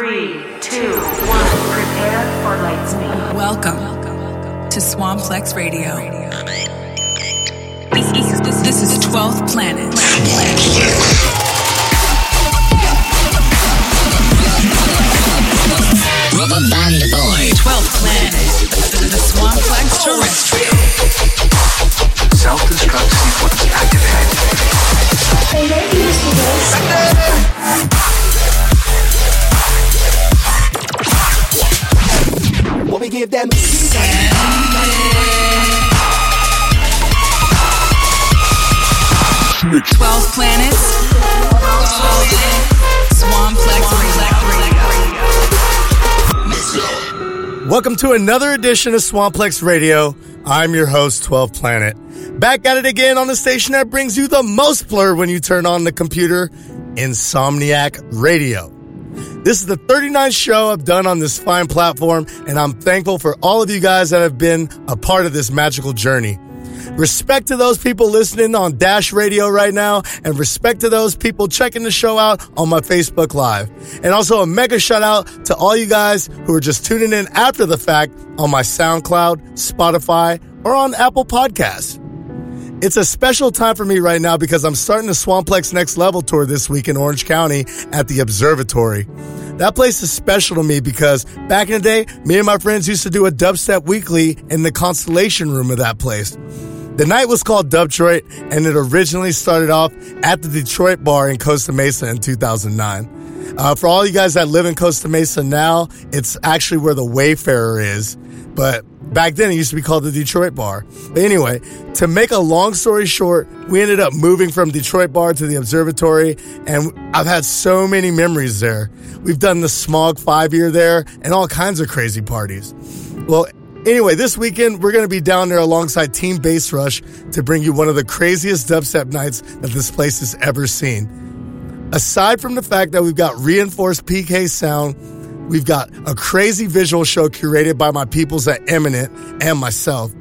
Three, two, one. Prepare for Lightspeed. Welcome to Swamplex Radio. This, this, this, this is 12th Planet. Rubber Band Boy. 12th Planet. The Swamplex Terrestrial. Self-destruct sequence activated. What we give them? 12 planets. Swamplex Radio. Welcome to another edition of Swamplex Radio. I'm your host, 12 Planet. Back at it again on the station that brings you the most blur when you turn on the computer, Insomniac Radio. This is the 39th show I've done on this fine platform, and I'm thankful for all of you guys that have been a part of this magical journey. Respect to those people listening on Dash Radio right now, and respect to those people checking the show out on my Facebook Live. And also a mega shout out to all you guys who are just tuning in after the fact on my SoundCloud, Spotify, or on Apple Podcasts. It's a special time for me right now because I'm starting the Swamplex Next Level tour this week in Orange County at the Observatory. That place is special to me because back in the day, me and my friends used to do a dubstep weekly in the Constellation room of that place. The night was called Dubtroit and it originally started off at the Detroit bar in Costa Mesa in 2009. Uh, for all you guys that live in Costa Mesa now, it's actually where the Wayfarer is. But back then it used to be called the Detroit Bar. But anyway, to make a long story short, we ended up moving from Detroit Bar to the Observatory, and I've had so many memories there. We've done the Smog Five Year there and all kinds of crazy parties. Well, anyway, this weekend we're going to be down there alongside Team Bassrush to bring you one of the craziest dubstep nights that this place has ever seen. Aside from the fact that we've got reinforced PK sound, We've got a crazy visual show curated by my peoples at Eminent and myself.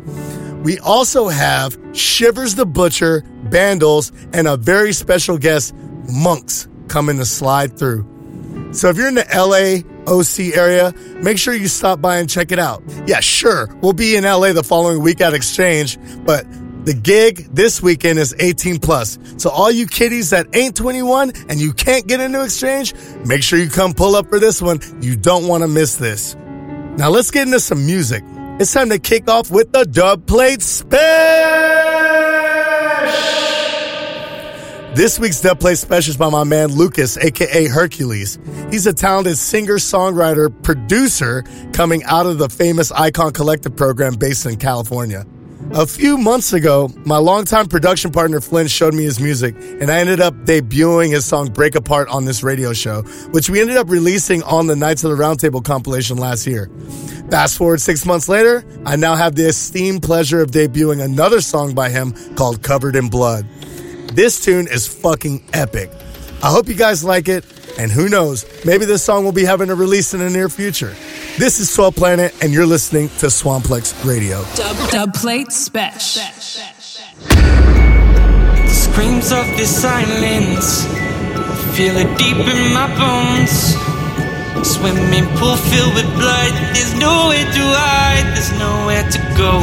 We also have Shivers the Butcher, Bandles, and a very special guest, Monks, coming to slide through. So if you're in the LA OC area, make sure you stop by and check it out. Yeah, sure, we'll be in LA the following week at Exchange, but the gig this weekend is 18 plus. So all you kiddies that ain't 21 and you can't get into exchange, make sure you come pull up for this one. You don't want to miss this. Now let's get into some music. It's time to kick off with the dub plate special. This week's dub plate special is by my man Lucas, aka Hercules. He's a talented singer, songwriter, producer coming out of the famous Icon Collective program based in California. A few months ago, my longtime production partner Flinch showed me his music, and I ended up debuting his song Break Apart on this radio show, which we ended up releasing on the Knights of the Roundtable compilation last year. Fast forward six months later, I now have the esteemed pleasure of debuting another song by him called Covered in Blood. This tune is fucking epic. I hope you guys like it, and who knows, maybe this song will be having a release in the near future. This is 12 Planet, and you're listening to Swamplex Radio. Dub, dub plate special. Screams of the silence, feel it deep in my bones. Swimming pool filled with blood, there's nowhere to hide, there's nowhere to go.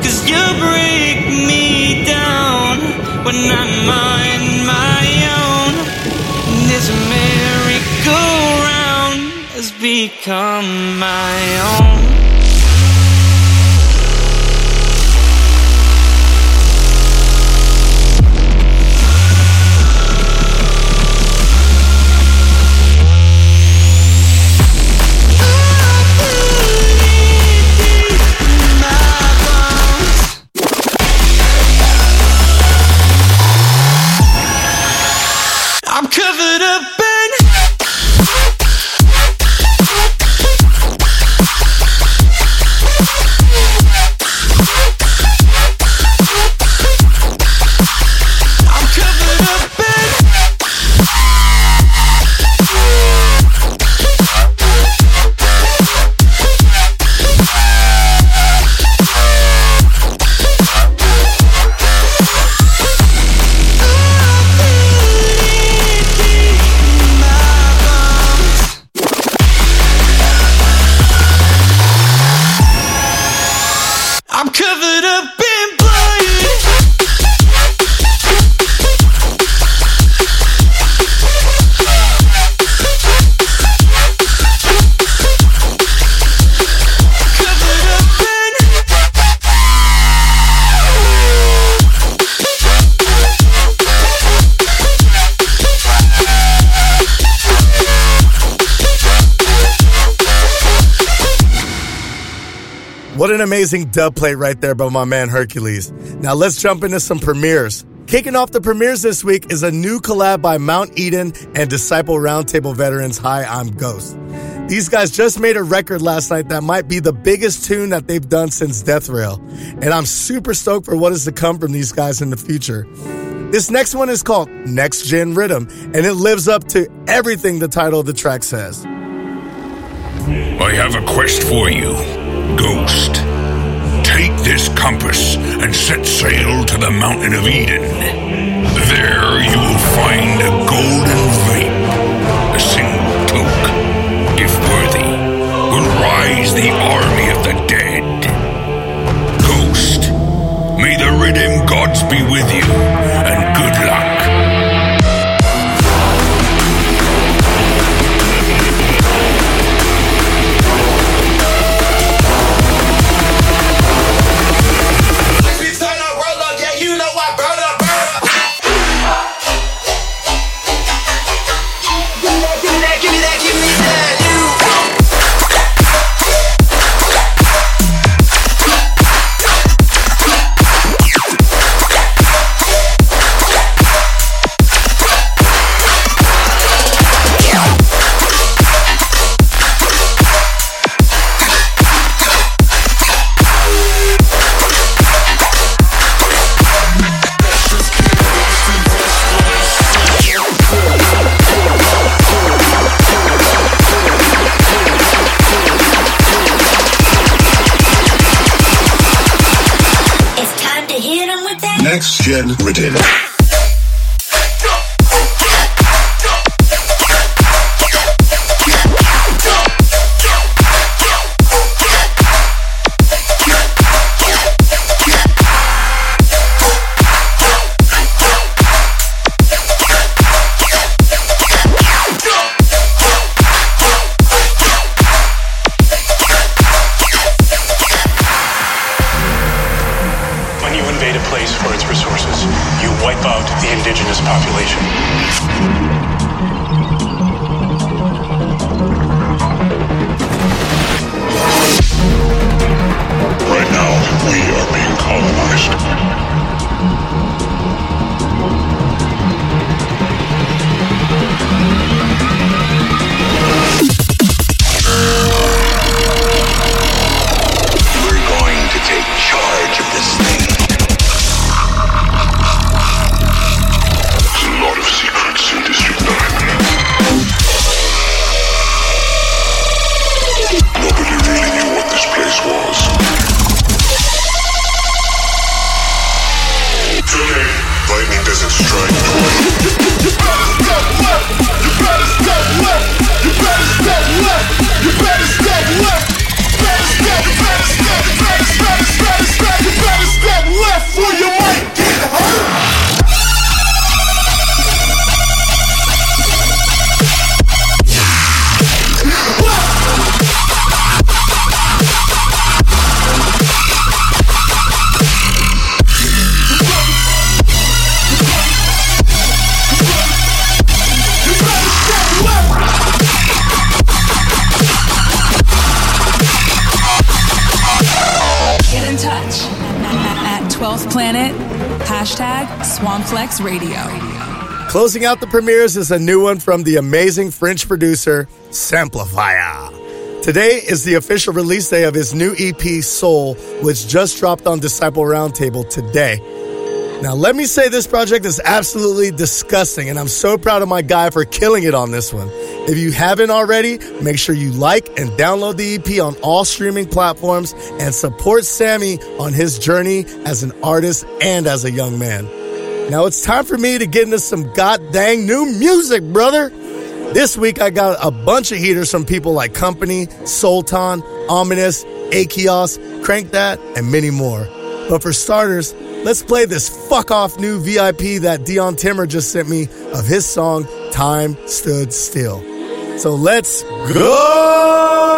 Cause you break me down when I'm on my own. This merry-go-round has become my own. Amazing dub plate right there by my man Hercules. Now let's jump into some premieres. Kicking off the premieres this week is a new collab by Mount Eden and Disciple Roundtable veterans Hi, I'm Ghost. These guys just made a record last night that might be the biggest tune that they've done since Death Rail. And I'm super stoked for what is to come from these guys in the future. This next one is called Next Gen Rhythm, and it lives up to everything the title of the track says. I have a quest for you, Ghost. Take this compass and set sail to the Mountain of Eden. There you will find a golden vape. A single toke, if worthy, will rise the army of the dead. Ghost, may the rhythm gods be with you, that. Next Closing out the premieres is a new one from the amazing French producer, Samplifire. Today is the official release day of his new EP, Soul, which just dropped on Disciple Roundtable today. Now, let me say this project is absolutely disgusting, and I'm so proud of my guy for killing it on this one. If you haven't already, make sure you like and download the EP on all streaming platforms and support Sammy on his journey as an artist and as a young man. Now it's time for me to get into some god dang new music, brother. This week I got a bunch of heaters from people like Kompany, Sultan, Ominous, Achios, Crank That, and many more. But for starters, let's play this fuck off new VIP that Dion Timmer just sent me of his song Time Stood Still. So let's go!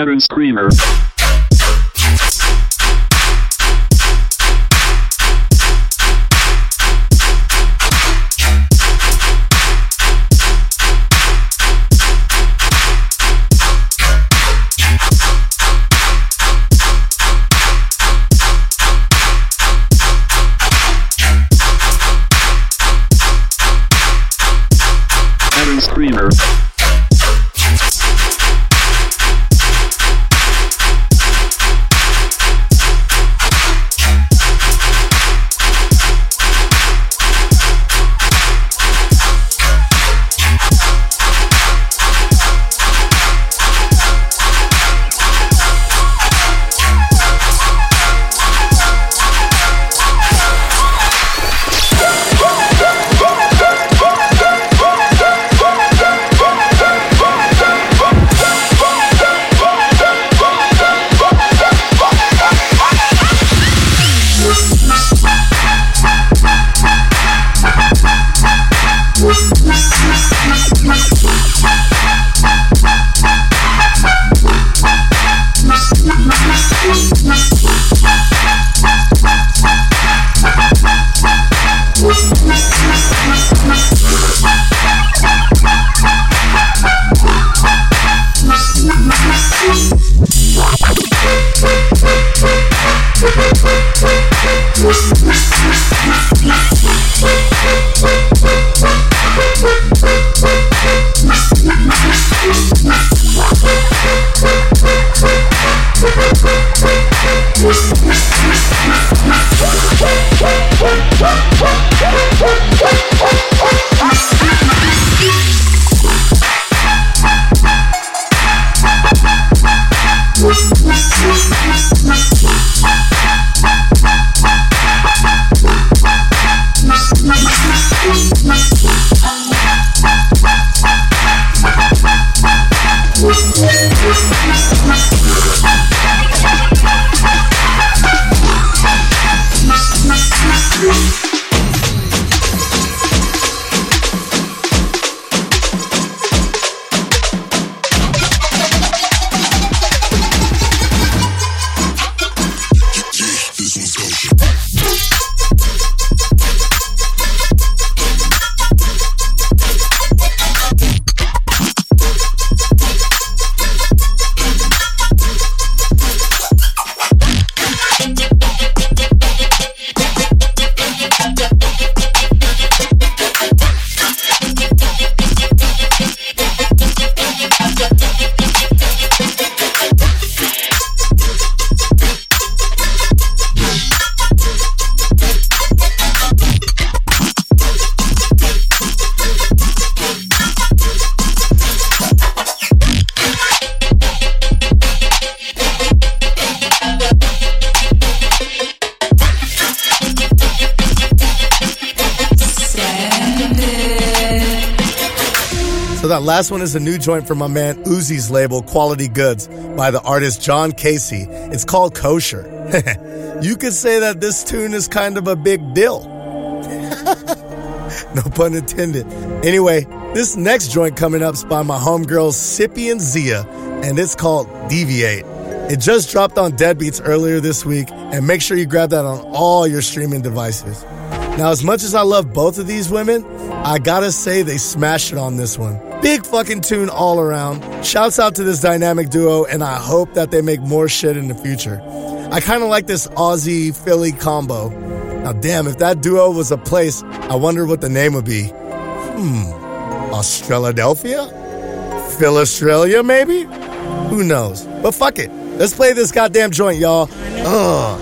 Aaron Screamer. Last one is a new joint from my man Uzi's label, Quality Goods, by the artist Jon Casey. It's called Kosher. you could say that this tune is kind of a big deal. no pun intended. Anyway, this next joint coming up is by my homegirls Sippy and Zia, and it's called Deviate. It just dropped on Deadbeats earlier this week, and make sure you grab that on all your streaming devices. Now, as much as I love both of these women, I gotta say they smashed it on this one. Big fucking tune all around. Shouts out to this dynamic duo, and I hope that they make more shit in the future. I kinda like this Aussie Philly combo. Now, damn, if that duo was a place, I wonder what the name would be. Hmm, Australadelphia? Phil Australia, maybe? Who knows? But fuck it. Let's play this goddamn joint, y'all. Ugh.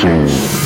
Soul.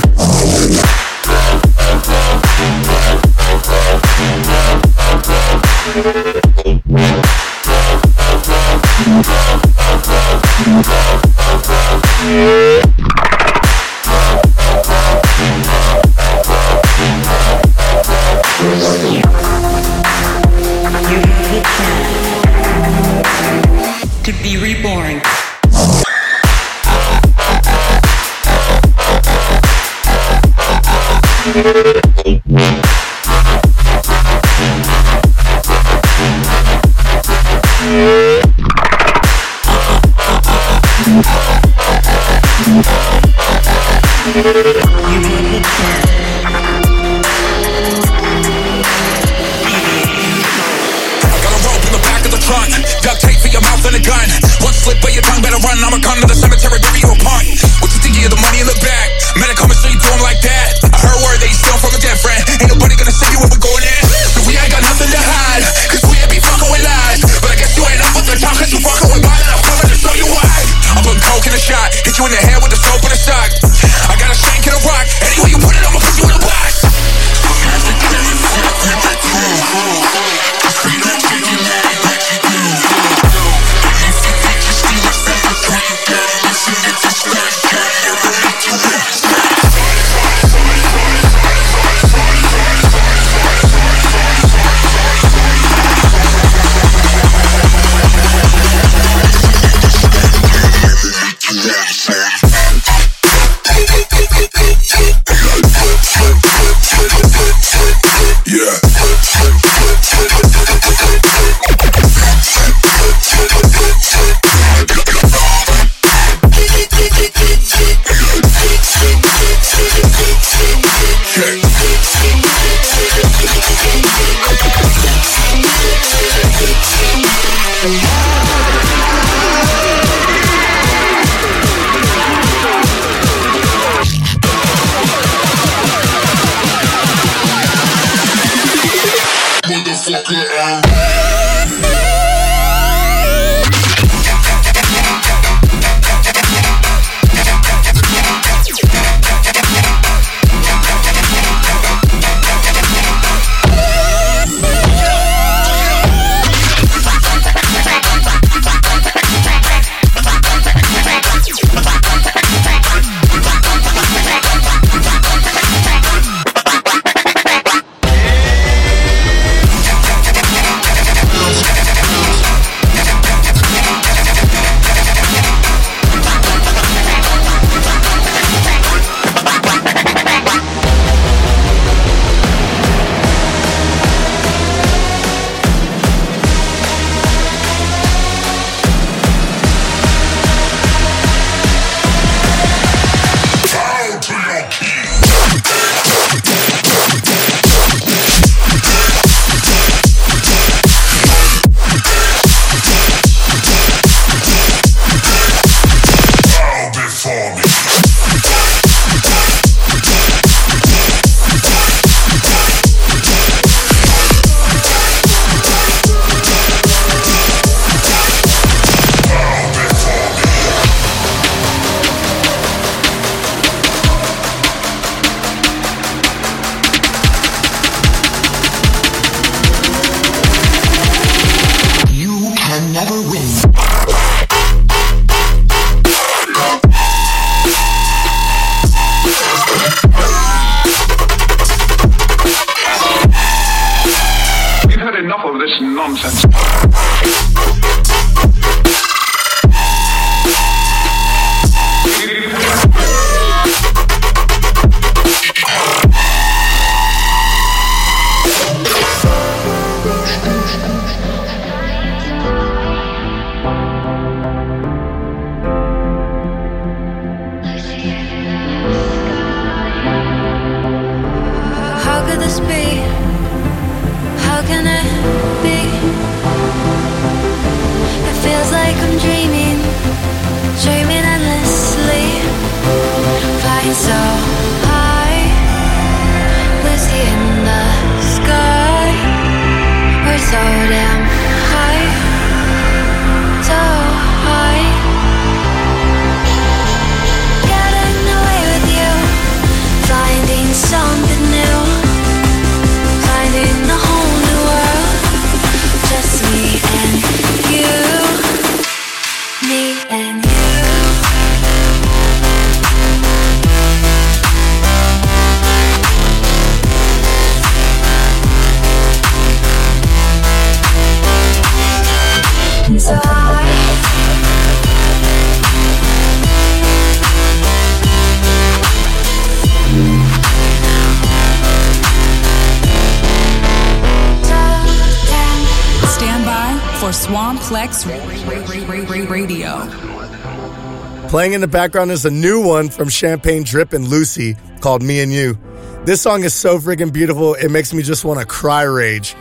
Playing in the background is a new one from Champagne Drip and Lucy called Me and You. This song is so freaking beautiful, it makes me just want to cry rage.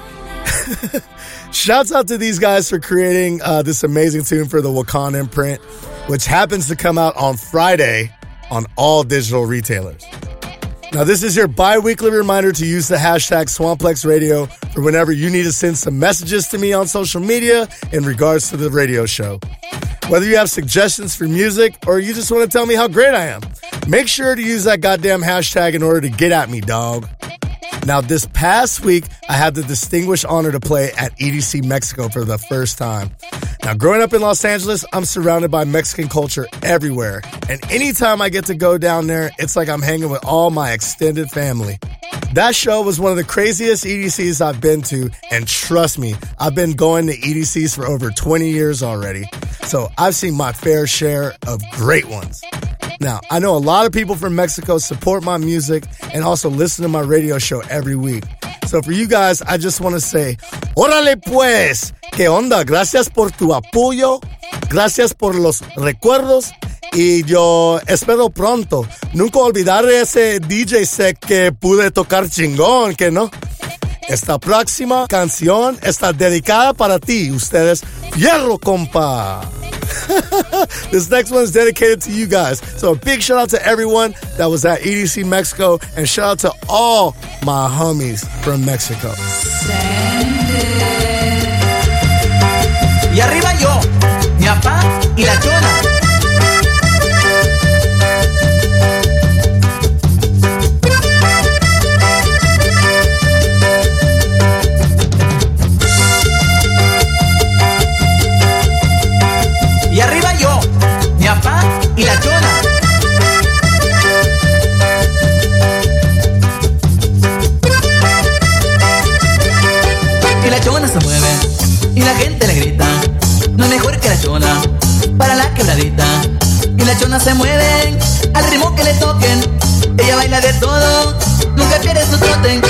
Shouts out to these guys for creating uh, this amazing tune for the Wakaan imprint, which happens to come out on Friday on all digital retailers. Now, this is your bi weekly reminder to use the hashtag Swamplex Radio for whenever you need to send some messages to me on social media in regards to the radio show. Whether you have suggestions for music or you just want to tell me how great I am, make sure to use that goddamn hashtag in order to get at me, dog. Now, this past week, I had the distinguished honor to play at EDC Mexico for the first time. Now, growing up in Los Angeles, I'm surrounded by Mexican culture everywhere. And anytime I get to go down there, it's like I'm hanging with all my extended family. That show was one of the craziest EDCs I've been to, and trust me, I've been going to EDCs for over 20 years already. So I've seen my fair share of great ones. Now, I know a lot of people from Mexico support my music and also listen to my radio show every week. So for you guys, I just want to say, órale pues, ¿qué onda? Gracias por tu apoyo, gracias por los recuerdos y yo espero pronto nunca olvidar ese DJ set que pude tocar chingón, que no. Esta próxima canción está dedicada para ti, ustedes. Hierro, compa. this next one is dedicated to you guys. So a big shout out to everyone that was at EDC Mexico and shout out to all my homies from Mexico. Y arriba yo, mi papá y la chona. Para la quebradita. Y la chona se mueve al ritmo que le toquen. Ella baila de todo, nunca pierde su trote.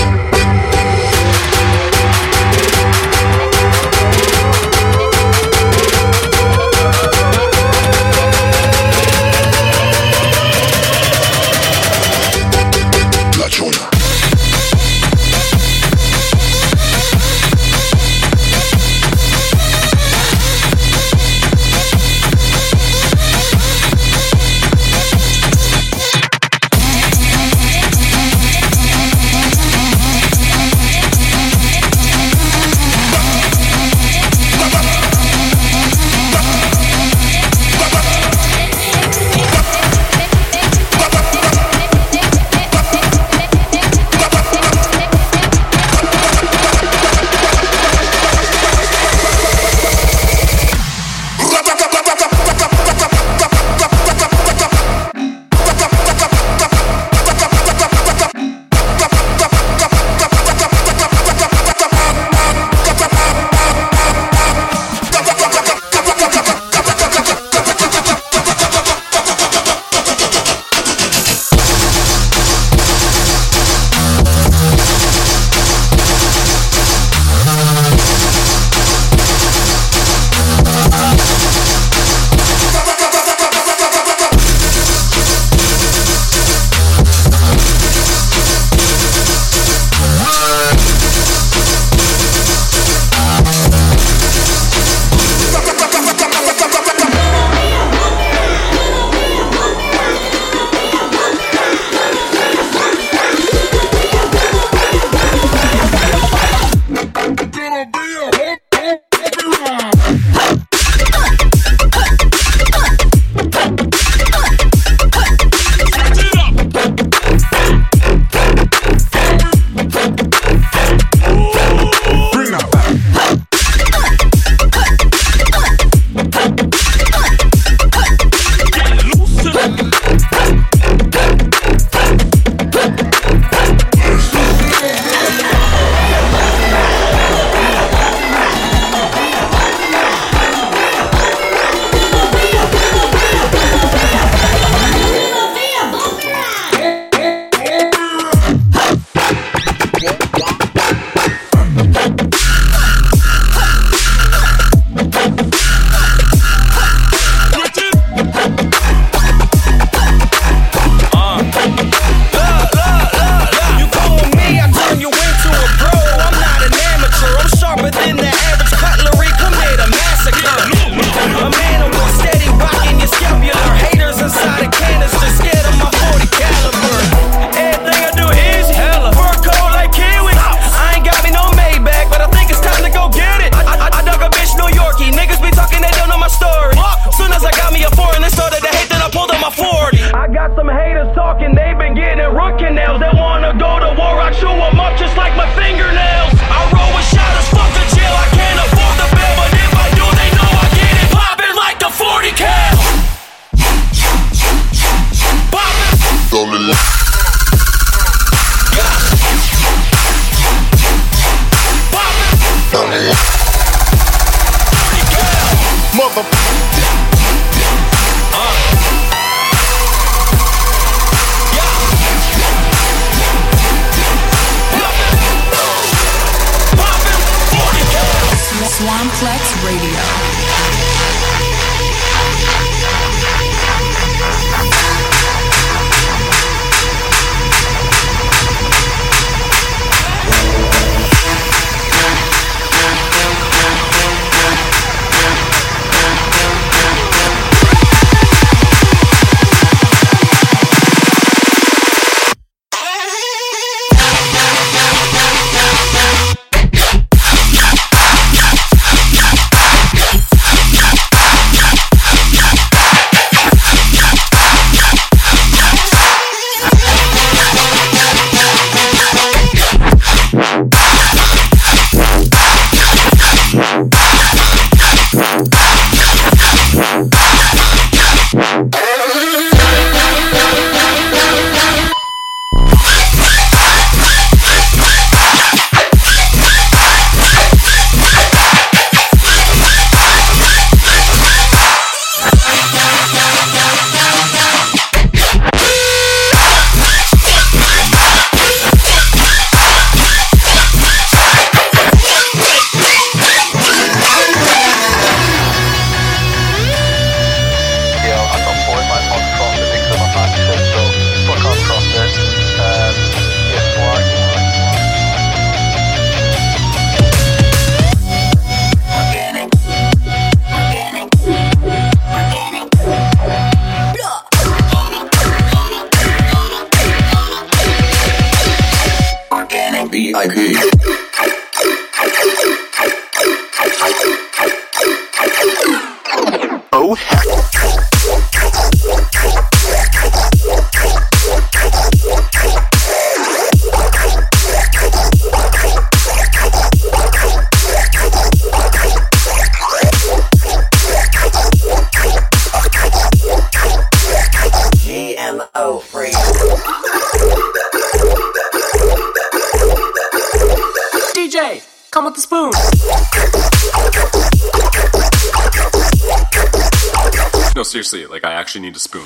Actually need a spoon.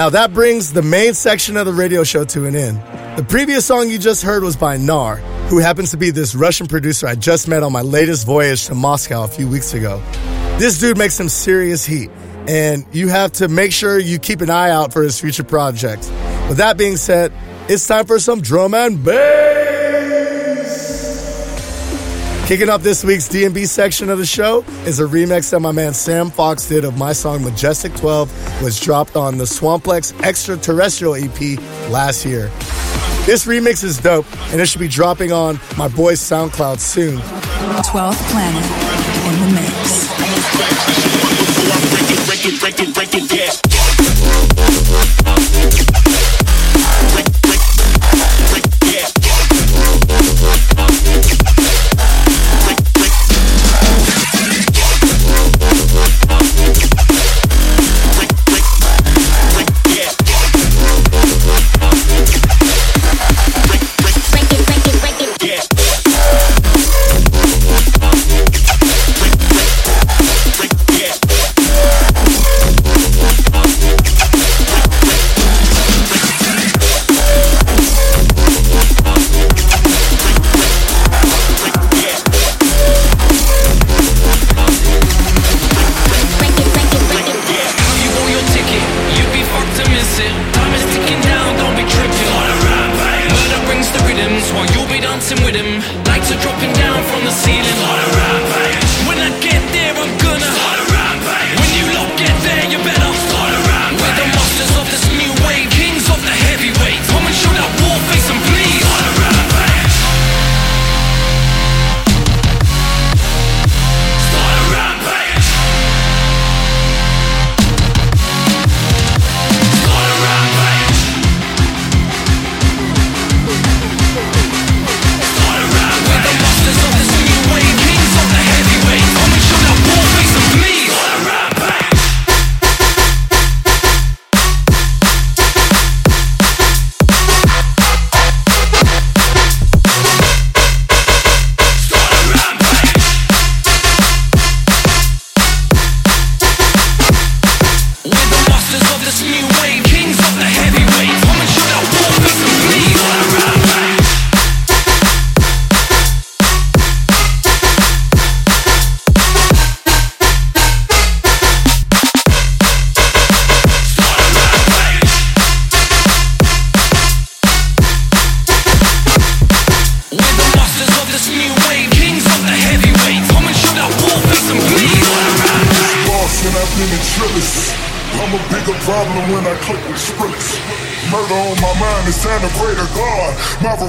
Now that brings the main section of the radio show to an end. The previous song you just heard was by Nar, who happens to be this Russian producer I just met on my latest voyage to Moscow a few weeks ago. This dude makes some serious heat, and you have to make sure you keep an eye out for his future projects. With that being said, it's time for some drum and bass. Kicking off this week's D&B section of the show is a remix that my man Sam Fox did of my song Majestic 12, was dropped on the Swamplex Extraterrestrial EP last year. This remix is dope, and it should be dropping on my boy's SoundCloud soon. 12th Planet in the mix.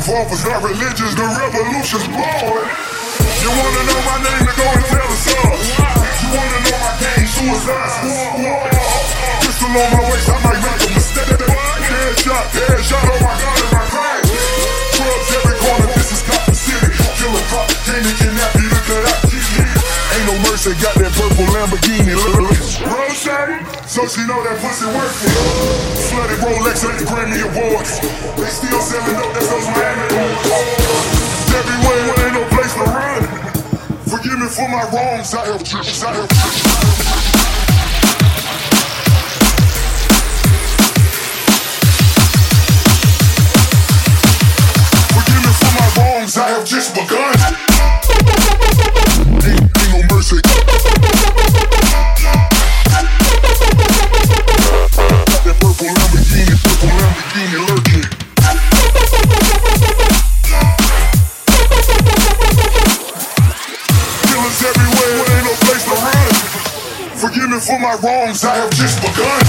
Revolver's not religious, the revolution's born. You wanna know my name, then go and tell us all. You wanna know my game, suicide squad. Pistol on my waist, I might make a mistake. Headshot, headshot, oh my god, it's my crime. Drugs every corner, this is Gotham City. Killer cop, can't kidnap you, no mercy, got that purple Lamborghini. Rose, so she know that pussy worth it. Flooded Rolex at the Grammy Awards. They still selling dope, that's those Miami Everywhere, ain't no place to run. Forgive me for my wrongs, I have trips, I have trips. Forgive me for my wrongs, I have just begun. Killers everywhere, ain't no place to run. Forgive me for my wrongs, I have just begun.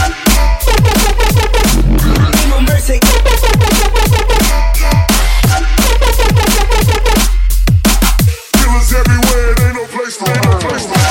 No mercy. Killers everywhere, place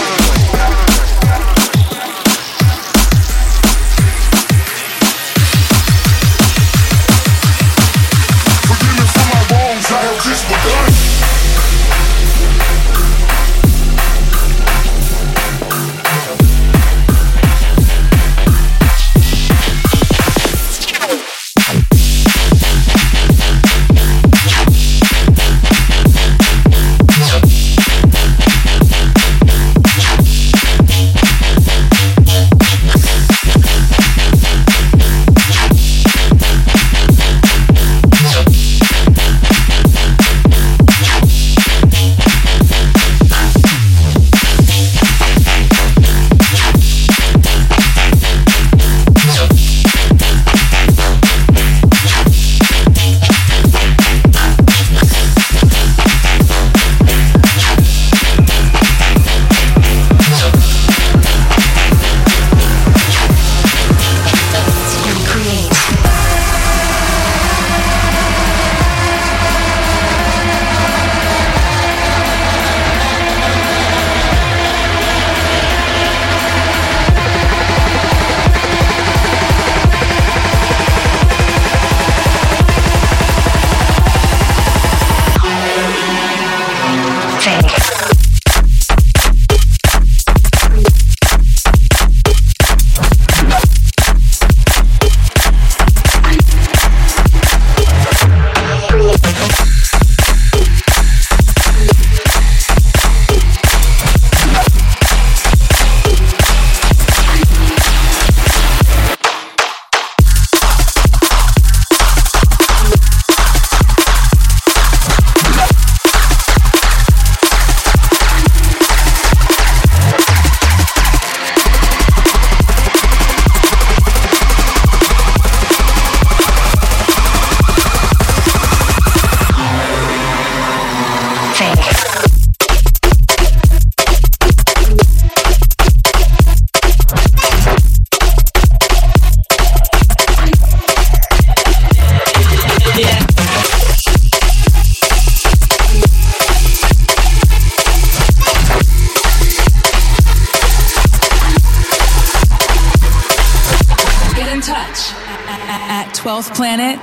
12th Planet,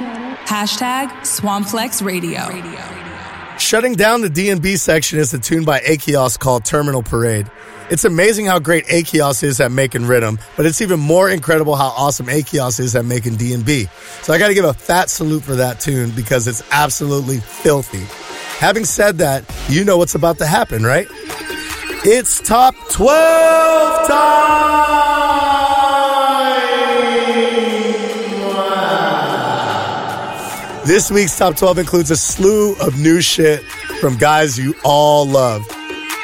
hashtag Swamplex Radio. Shutting down the D&B section is a tune by Achios called Terminal Parade. It's amazing how great Achios is at making rhythm, but it's even more incredible how awesome Achios is at making D&B. So I gotta give a fat salute for that tune because it's absolutely filthy. Having said that, you know what's about to happen, right? It's top 12 time! This week's top 12 includes a slew of new shit from guys you all love.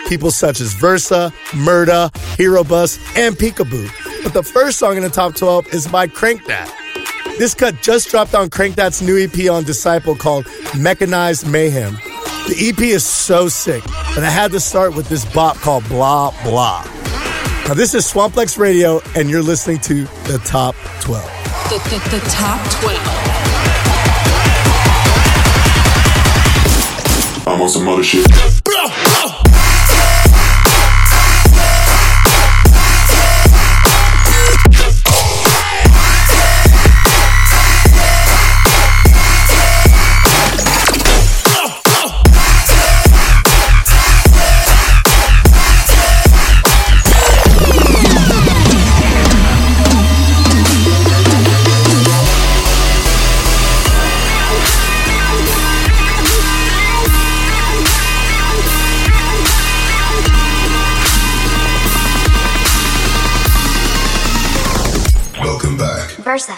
People such as Versa, Murda, Herobust, and Peekaboo. But the first song in the top 12 is by Crankdat. This cut just dropped on Crankdat's new EP on Disciple called Mechanized Mayhem. The EP is so sick, and I had to start with this bop called Blah Blah. Now, this is Swamplex Radio, and you're listening to the top 12. The, the, the top 12. I'm on some other shit. Versa.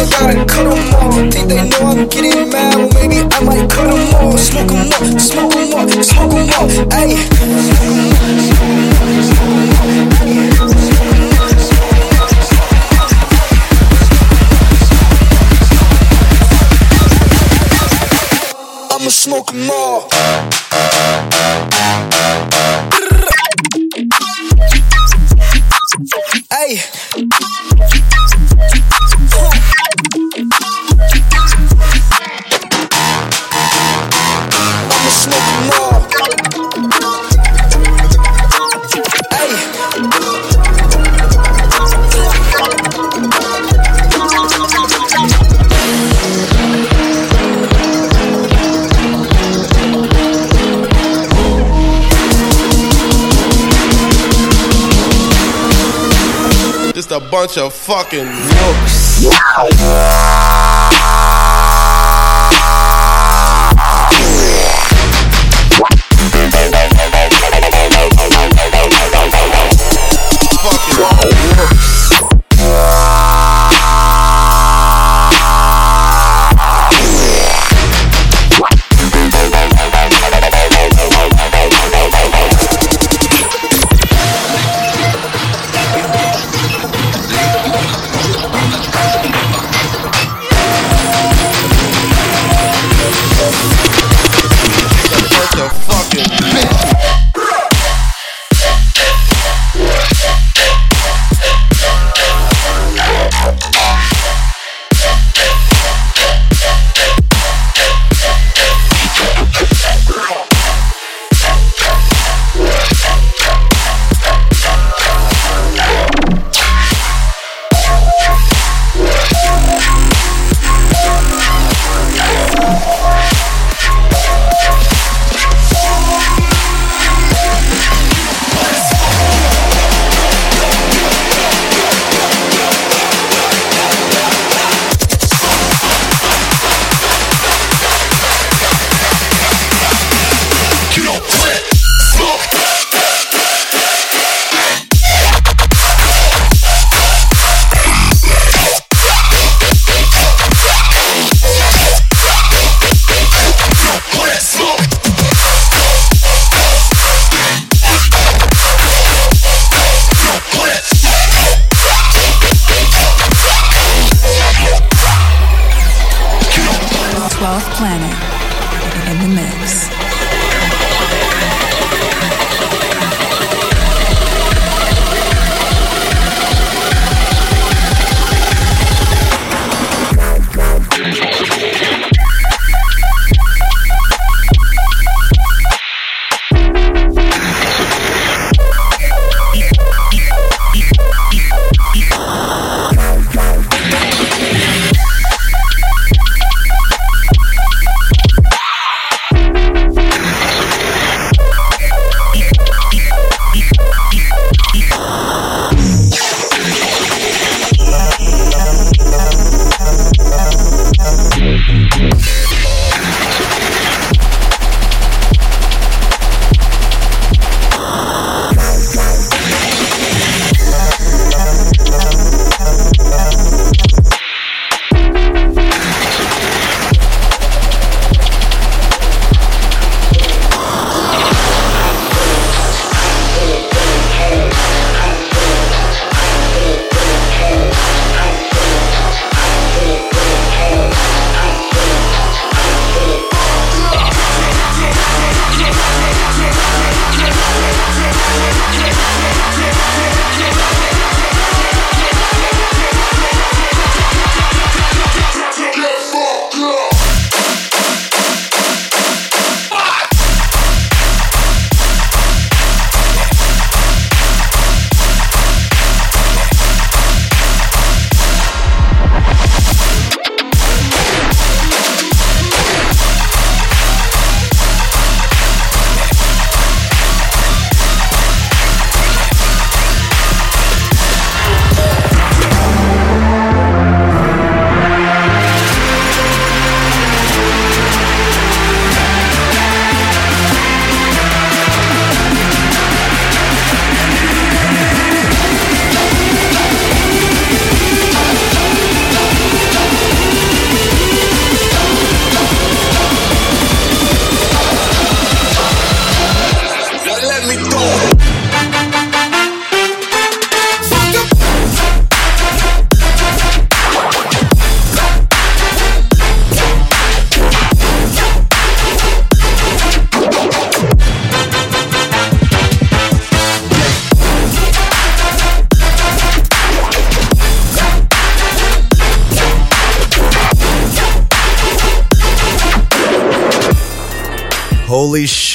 I gotta cut them off. Think they know I'm getting mad? Well, maybe I might cut them off. Smoke them up, smoke them up, smoke them up. Ayy. Just a bunch of fucking nooks. Planet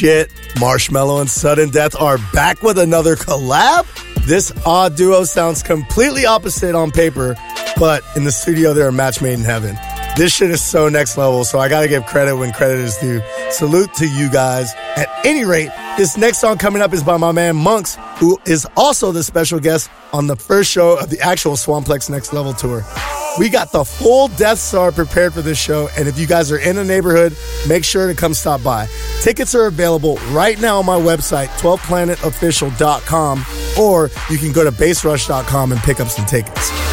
shit, Marshmello and Sudden Death are back with another collab? This odd duo sounds completely opposite on paper, but in the studio they're a match made in heaven. This shit is so next level, so I gotta give credit when credit is due. Salute to you guys. At any rate, this next song coming up is by my man Monxx, who is also the special guest on the first show of the actual Swamplex Next Level tour. We got the full Death Star prepared for this show, and if you guys are in the neighborhood, make sure to come stop by. Tickets are available right now on my website, 12planetofficial.com, or you can go to bassrush.com and pick up some tickets.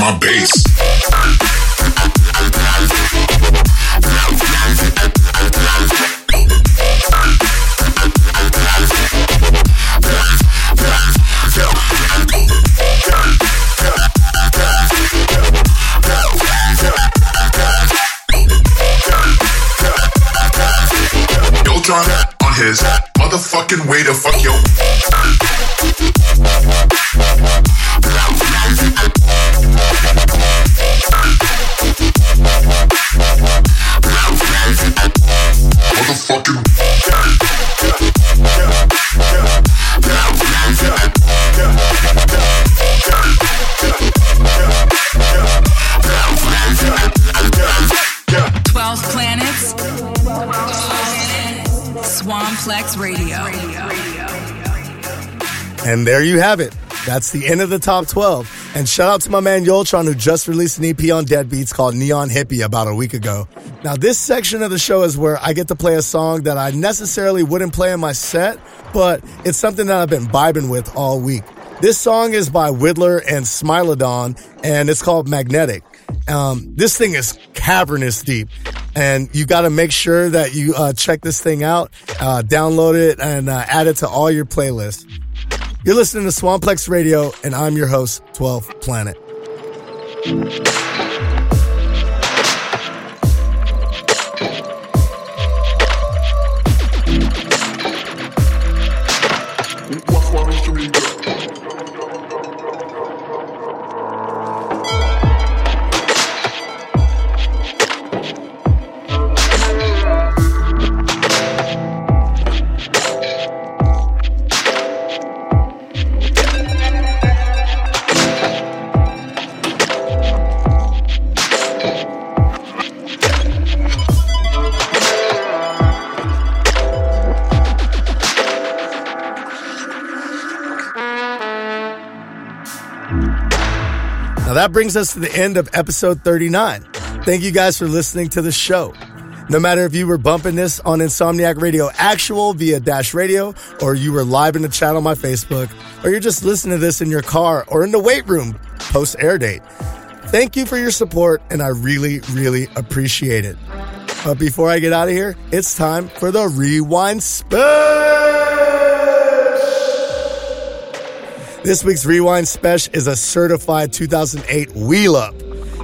My bass. On his motherfucking way to fuck yo. There you have it. That's the end of the top 12. And shout out to my man Yultron who just released an EP on Deadbeats called Neon Hippie about a week ago. Now, this section of the show is where I get to play a song that I necessarily wouldn't play in my set, but it's something that I've been vibing with all week. This song is by Whittler and Smilodon, and it's called Magnetic. Um, this thing is cavernous deep, and you got to make sure that you uh, check this thing out, uh, download it, and uh, add it to all your playlists. You're listening to Swamplex Radio, and I'm your host, 12 Planet. That brings us to the end of episode 39. Thank you guys for listening to the show. No matter if you were bumping this on Insomniac Radio Actual via Dash Radio, or you were live in the chat on my Facebook, or you're just listening to this in your car or in the weight room post air date. Thank you for your support, and I really, really appreciate it. But before I get out of here, it's time for the Rewind Special. This week's Rewind Special is a certified 2008 wheel up.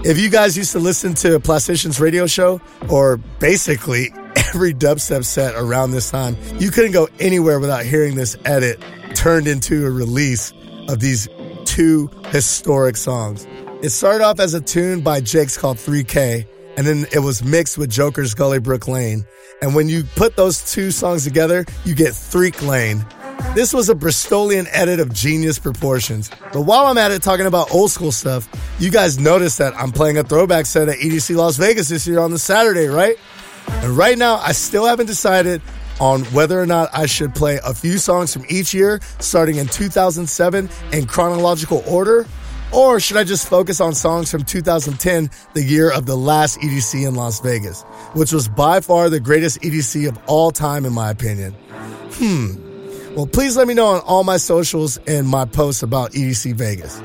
If you guys used to listen to Plastician's radio show, or basically every dubstep set around this time, you couldn't go anywhere without hearing this edit turned into a release of these two historic songs. It started off as a tune by Jake's called 3K, and then it was mixed with Joker's Gully Brook Lane. And when you put those two songs together, you get Threak Lane. This was a Bristolian edit of genius proportions. But while I'm at it talking about old school stuff, you guys notice that I'm playing a throwback set at EDC Las Vegas this year on the Saturday, right? And right now, I still haven't decided on whether or not I should play a few songs from each year, starting in 2007 in chronological order, or should I just focus on songs from 2010, the year of the last EDC in Las Vegas, which was by far the greatest EDC of all time, in my opinion? Hmm. Well, please let me know on all my socials and my posts about EDC Vegas.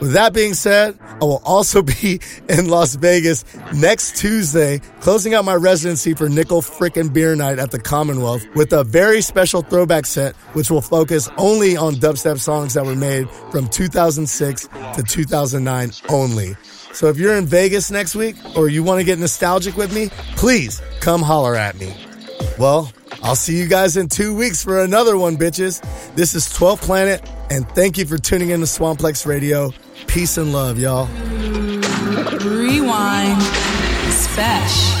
With that being said, I will also be in Las Vegas next Tuesday, closing out my residency for Nickel Frickin' Beer Night at the Commonwealth with a very special throwback set, which will focus only on dubstep songs that were made from 2006 to 2009 only. So if you're in Vegas next week or you want to get nostalgic with me, please come holler at me. Well, I'll see you guys in two weeks for another one, bitches. This is 12th Planet, and thank you for tuning in to Swamplex Radio. Peace and love, y'all. Rewind Special.